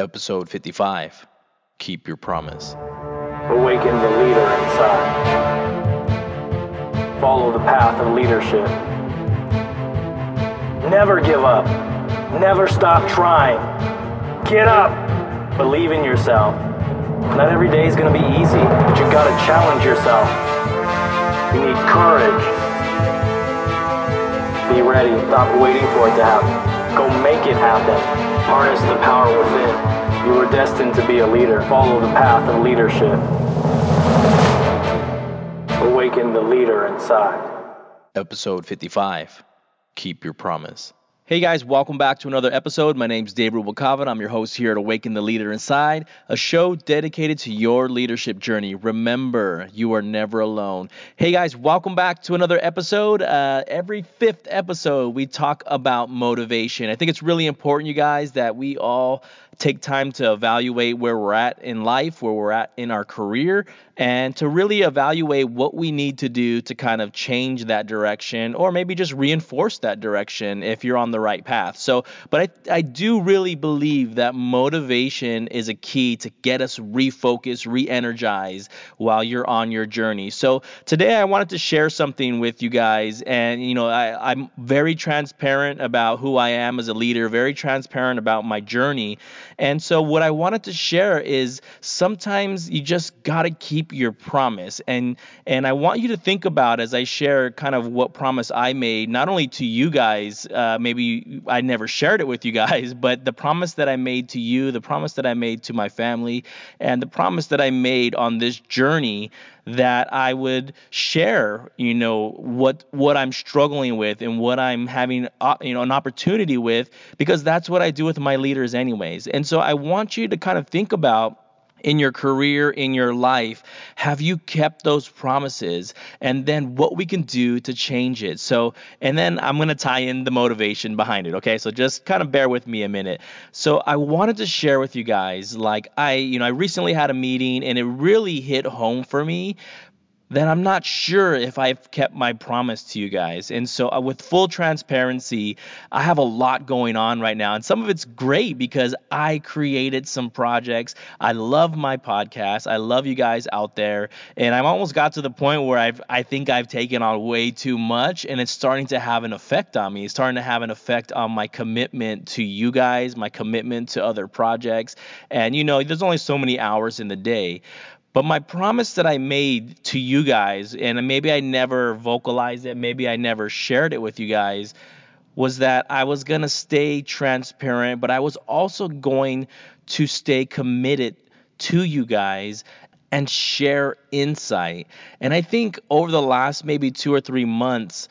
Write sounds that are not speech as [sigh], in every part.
Episode 55 Keep Your Promise. Awaken the leader inside. Follow the path of leadership. Never give up. Never stop trying. Get up. Believe in yourself. Not every day is going to be easy, but you got to challenge yourself. You need courage. Be ready. Stop waiting for it to happen. Go make it happen. Harness the power within. You were destined to be a leader. Follow the path of leadership. Awaken the leader inside. Episode 55 Keep Your Promise. Hey guys, welcome back to another episode. My name name's David Rubalcava. I'm your host here at Awaken the Leader Inside, a show dedicated to your leadership journey. Remember, you are never alone. Hey guys, welcome back to another episode. Uh, every fifth episode, we talk about motivation. I think it's really important, you guys, that we all take time to evaluate where we're at in life, where we're at in our career, and to really evaluate what we need to do to kind of change that direction or maybe just reinforce that direction if you're on the right path. So, but I, I do really believe that motivation is a key to get us refocused, re energized while you're on your journey. So, today I wanted to share something with you guys, and you know, I, I'm very transparent about who I am as a leader, very transparent about my journey. And so, what I wanted to share is sometimes you just got to keep your promise. And, and I want you to think about as I share kind of what promise I made, not only to you guys, uh, maybe I never shared it with you guys, [laughs] but the promise that I made to you, the promise that I made to my family, and the promise that I made on this journey that I would share, you know, what what I'm struggling with and what I'm having, uh, you know, an opportunity with, because that's what I do with my leaders, anyways. And so I want you to kind of think about in your career, in your life, have you kept those promises? And then what we can do to change it. So, and then I'm going to tie in the motivation behind it. Okay. So just kind of bear with me a minute. So I wanted to share with you guys, like, I, you know, I recently had a meeting and it really hit home for me then I'm not sure if I've kept my promise to you guys. And so, uh, with full transparency, I have a lot going on right now. And some of it's great because I created some projects. I love my podcast. I love you guys out there. And I've almost got to the point where I've, I think I've taken on way too much and it's starting to have an effect on me. It's starting to have an effect on my commitment to you guys, my commitment to other projects. And, you know, there's only so many hours in the day. But my promise that I made to you guys, and maybe I never vocalized it, maybe I never shared it with you guys, was that I was going to stay transparent, but I was also going to stay committed to you guys and share insight. And I think over the last maybe two or three months,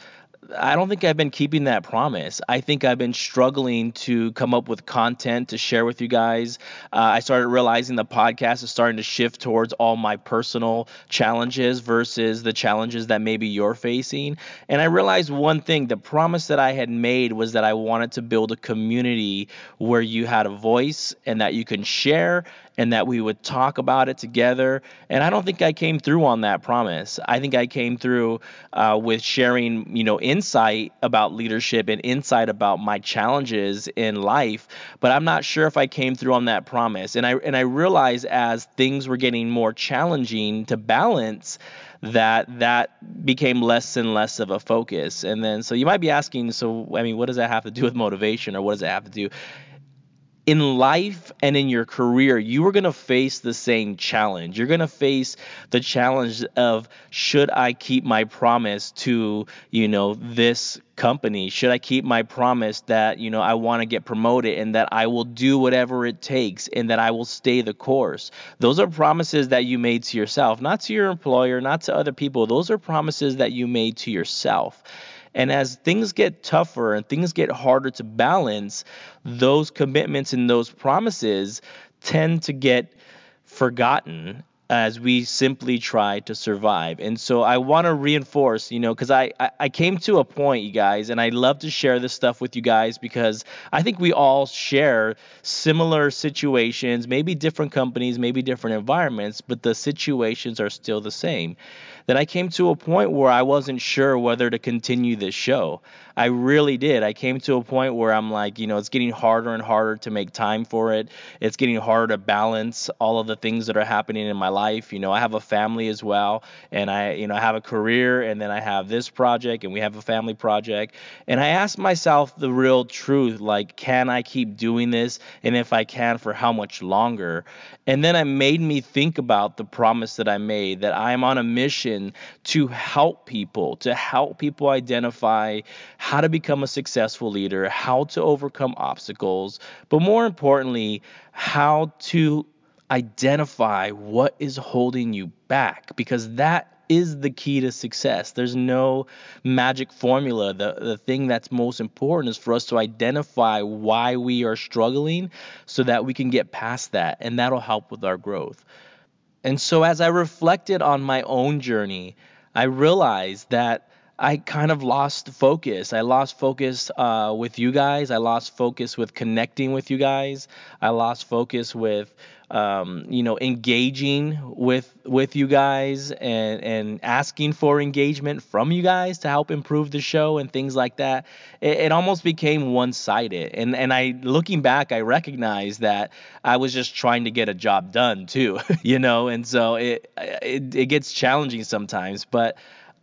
I don't think I've been keeping that promise. I think I've been struggling to come up with content to share with you guys. Uh, I started realizing the podcast is starting to shift towards all my personal challenges versus the challenges that maybe you're facing. And I realized one thing the promise that I had made was that I wanted to build a community where you had a voice and that you can share and that we would talk about it together. And I don't think I came through on that promise. I think I came through uh, with sharing, you know, insight about leadership and insight about my challenges in life. But I'm not sure if I came through on that promise. And I and I realized as things were getting more challenging to balance that that became less and less of a focus. And then so you might be asking, so I mean, what does that have to do with motivation or what does it have to do? In life and in your career, you are going to face the same challenge. You're going to face the challenge of should I keep my promise to, you know, this company? Should I keep my promise that, you know, I want to get promoted and that I will do whatever it takes and that I will stay the course? Those are promises that you made to yourself, not to your employer, not to other people. Those are promises that you made to yourself. And as things get tougher and things get harder to balance, those commitments and those promises tend to get forgotten as we simply try to survive. And so I want to reinforce, you know, because I, I, I came to a point, you guys, and I love to share this stuff with you guys because I think we all share similar situations, maybe different companies, maybe different environments, but the situations are still the same. Then I came to a point where I wasn't sure whether to continue this show. I really did. I came to a point where I'm like, you know, it's getting harder and harder to make time for it. It's getting harder to balance all of the things that are happening in my life. You know, I have a family as well, and I, you know, I have a career, and then I have this project, and we have a family project. And I ask myself the real truth, like, can I keep doing this? And if I can, for how much longer? And then it made me think about the promise that I made that I am on a mission to help people, to help people identify how to become a successful leader, how to overcome obstacles, but more importantly, how to identify what is holding you back because that is the key to success. There's no magic formula. The the thing that's most important is for us to identify why we are struggling so that we can get past that and that'll help with our growth. And so as I reflected on my own journey, I realized that I kind of lost focus. I lost focus uh, with you guys. I lost focus with connecting with you guys. I lost focus with, um, you know, engaging with with you guys and and asking for engagement from you guys to help improve the show and things like that. It, it almost became one sided. And and I looking back, I recognize that I was just trying to get a job done too, [laughs] you know. And so it it, it gets challenging sometimes, but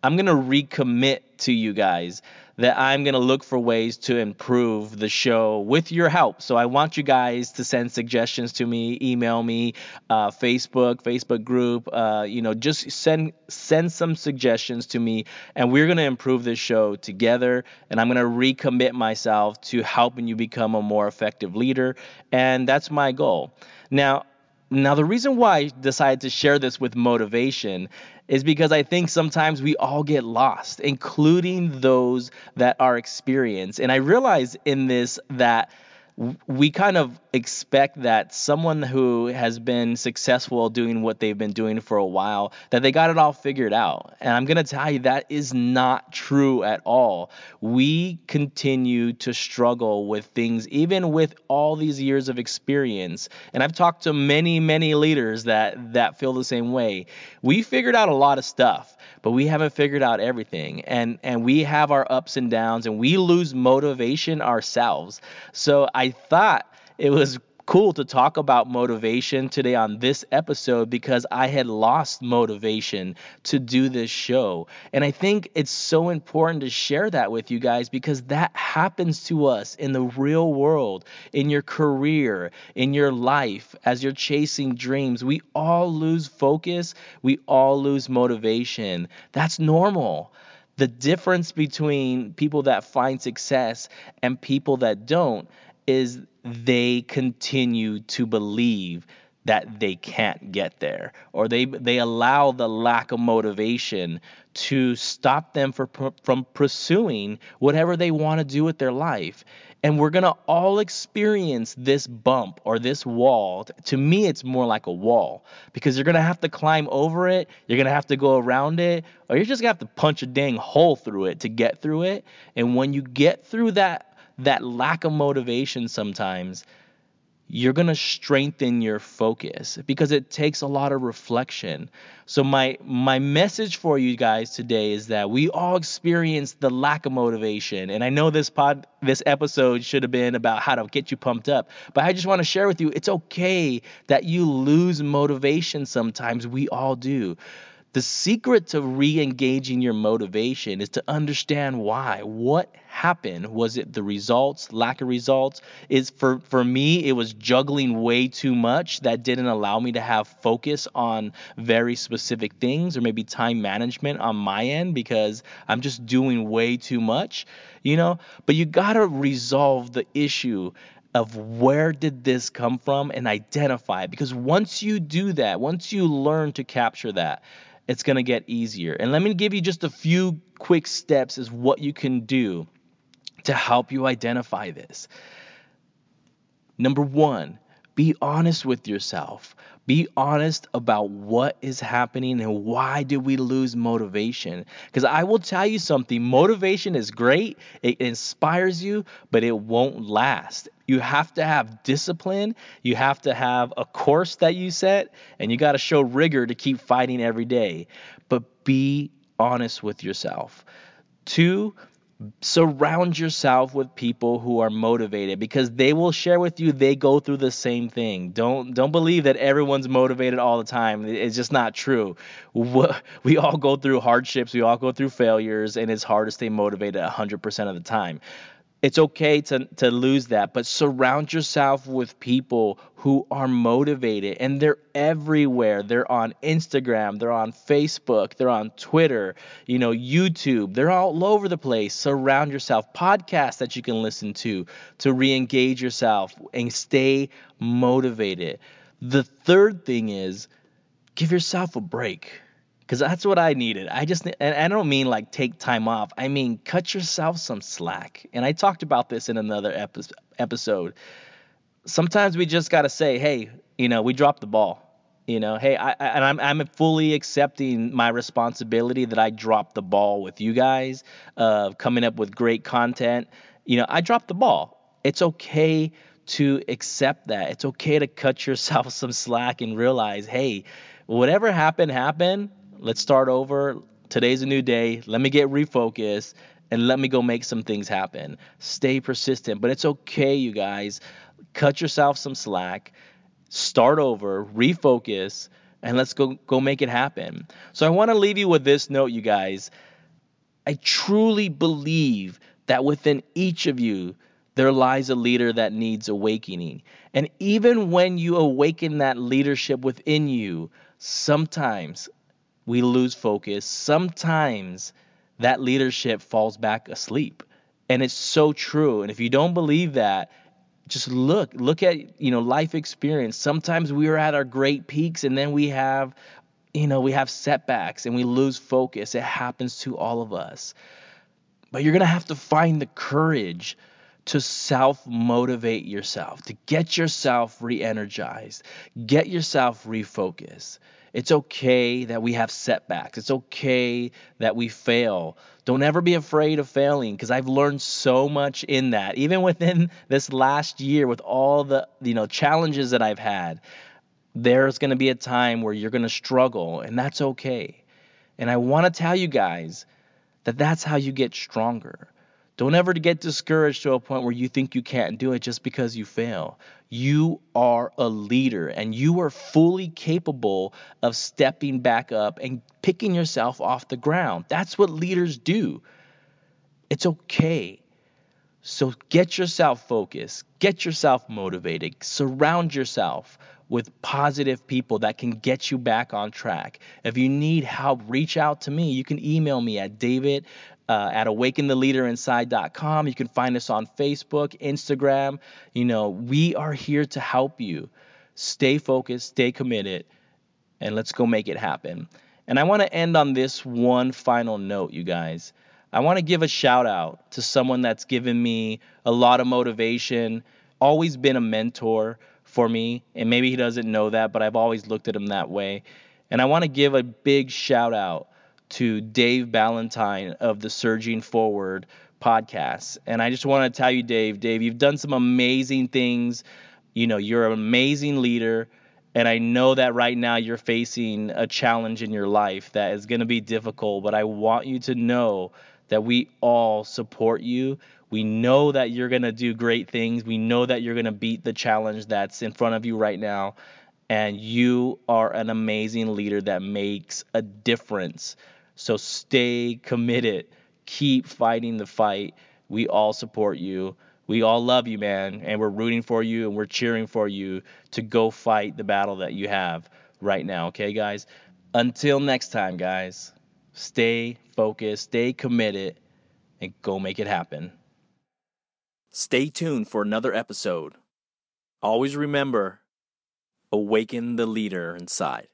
I'm going to recommit to you guys that I'm going to look for ways to improve the show with your help. So I want you guys to send suggestions to me, email me, uh, Facebook, Facebook group, uh, you know, just send send some suggestions to me and we're going to improve this show together and I'm going to recommit myself to helping you become a more effective leader and that's my goal. Now, now, the reason why I decided to share this with motivation is because I think sometimes we all get lost, including those that are experienced. And I realize in this that we kind of expect that someone who has been successful doing what they've been doing for a while that they got it all figured out. And i'm going to tell you that is not true at all. We continue to struggle with things even with all these years of experience. And i've talked to many many leaders that that feel the same way. We figured out a lot of stuff but we haven't figured out everything. And and we have our ups and downs and we lose motivation ourselves. So i thought it was cool to talk about motivation today on this episode because I had lost motivation to do this show. And I think it's so important to share that with you guys because that happens to us in the real world, in your career, in your life, as you're chasing dreams. We all lose focus, we all lose motivation. That's normal the difference between people that find success and people that don't is they continue to believe that they can't get there or they they allow the lack of motivation to stop them for, from pursuing whatever they want to do with their life. And we're going to all experience this bump or this wall. To me it's more like a wall because you're going to have to climb over it you're going to have to go around it or you're just going to have to punch a dang hole through it to get through it. And when you get through that that lack of motivation sometimes, you're going to strengthen your focus because it takes a lot of reflection. So my my message for you guys today is that we all experience the lack of motivation. And I know this pod this episode should have been about how to get you pumped up, but I just want to share with you it's okay that you lose motivation sometimes. We all do. The secret to re engaging your motivation is to understand why. What happened? Was it the results, lack of results? Is for, for me, it was juggling way too much that didn't allow me to have focus on very specific things or maybe time management on my end because I'm just doing way too much, you know? But you got to resolve the issue of where did this come from and identify it because once you do that once you learn to capture that it's going to get easier. And let me give you just a few quick steps as what you can do to help you identify this. Number 1, be honest with yourself. Be honest about what is happening and why did we lose motivation? Because I will tell you something motivation is great, it inspires you, but it won't last. You have to have discipline, you have to have a course that you set, and you got to show rigor to keep fighting every day. But be honest with yourself. Two, surround yourself with people who are motivated because they will share with you they go through the same thing. Don't don't believe that everyone's motivated all the time. It's just not true. [laughs] We all go through hardships. We all go through failures and it's hard to stay motivated 100% of the time it's okay to, to lose that, but surround yourself with people who are motivated and they're everywhere. They're on Instagram, they're on Facebook, they're on Twitter, you know, YouTube, they're all over the place. Surround yourself, podcasts that you can listen to to re engage yourself and stay motivated. The third thing is give yourself a break because that's what I needed. I just and I don't mean like take time off. I mean cut yourself some slack. And I talked about this in another epi- episode. Sometimes we just got to say, "Hey, you know, we dropped the ball." You know, hey, I, and I'm I'm fully accepting my responsibility that I dropped the ball with you guys, uh, coming up with great content. You know, I dropped the ball. It's okay to accept that. It's okay to cut yourself [laughs] some slack and realize, hey, whatever happened, happened Let's start over. Today's a new day. Let me get refocused and let me go make some things happen. Stay persistent, but it's okay, you guys. Cut yourself some slack, start over, refocus, and let's go go make it happen. So I want to leave you with this note, you guys. I truly believe that within each of you there lies a leader that needs awakening. And even when you awaken that leadership within you, sometimes we lose focus. Sometimes that leadership falls back asleep. And it's so true. And if you don't believe that, just look, look at, you know, life experience. Sometimes we are at our great peaks and then we have, you know, we have setbacks and we lose focus. It happens to all of us. But you're going to have to find the courage to self motivate yourself, to get yourself re energized, get yourself refocused. It's okay that we have setbacks. It's okay that we fail. Don't ever be afraid of failing because I've learned so much in that. Even within [laughs] this last year with all the, you know, challenges that I've had, there's going to be a time where you're going to struggle and that's okay. And I want to tell you guys that that's how you get stronger. Don't ever get discouraged to a point where you think you can't do it just because you fail. You are a leader and you are fully capable of stepping back up and picking yourself off the ground. That's what leaders do. It's okay. So get yourself focused, get yourself motivated, surround yourself with positive people that can get you back on track. If you need help, reach out to me. You can email me at david uh, at awakentheleaderinside.com. You can find us on Facebook, Instagram. You know, we are here to help you. Stay focused, stay committed, and let's go make it happen. And I want to end on this one final note, you guys. I want to give a shout out to someone that's given me a lot of motivation, always been a mentor for me, and maybe he doesn't know that, but I've always looked at him that way. And I want to give a big shout out to Dave Ballantyne of the Surging Forward podcast. And I just want to tell you, Dave, Dave, you've done some amazing things. You know, you're an amazing leader. And I know that right now you're facing a challenge in your life that is going to be difficult, but I want you to know that we all support you. We know that you're going to do great things. We know that you're going to beat the challenge that's in front of you right now. And you are an amazing leader that makes a difference so stay committed. Keep fighting the fight. We all support you. We all love you, man, and we're rooting for you and we're cheering for you to go fight the battle that you have right now, okay, guys? Until next time, guys, stay focused, stay committed, and go make it happen. Stay tuned for another episode. Always remember awaken the leader inside.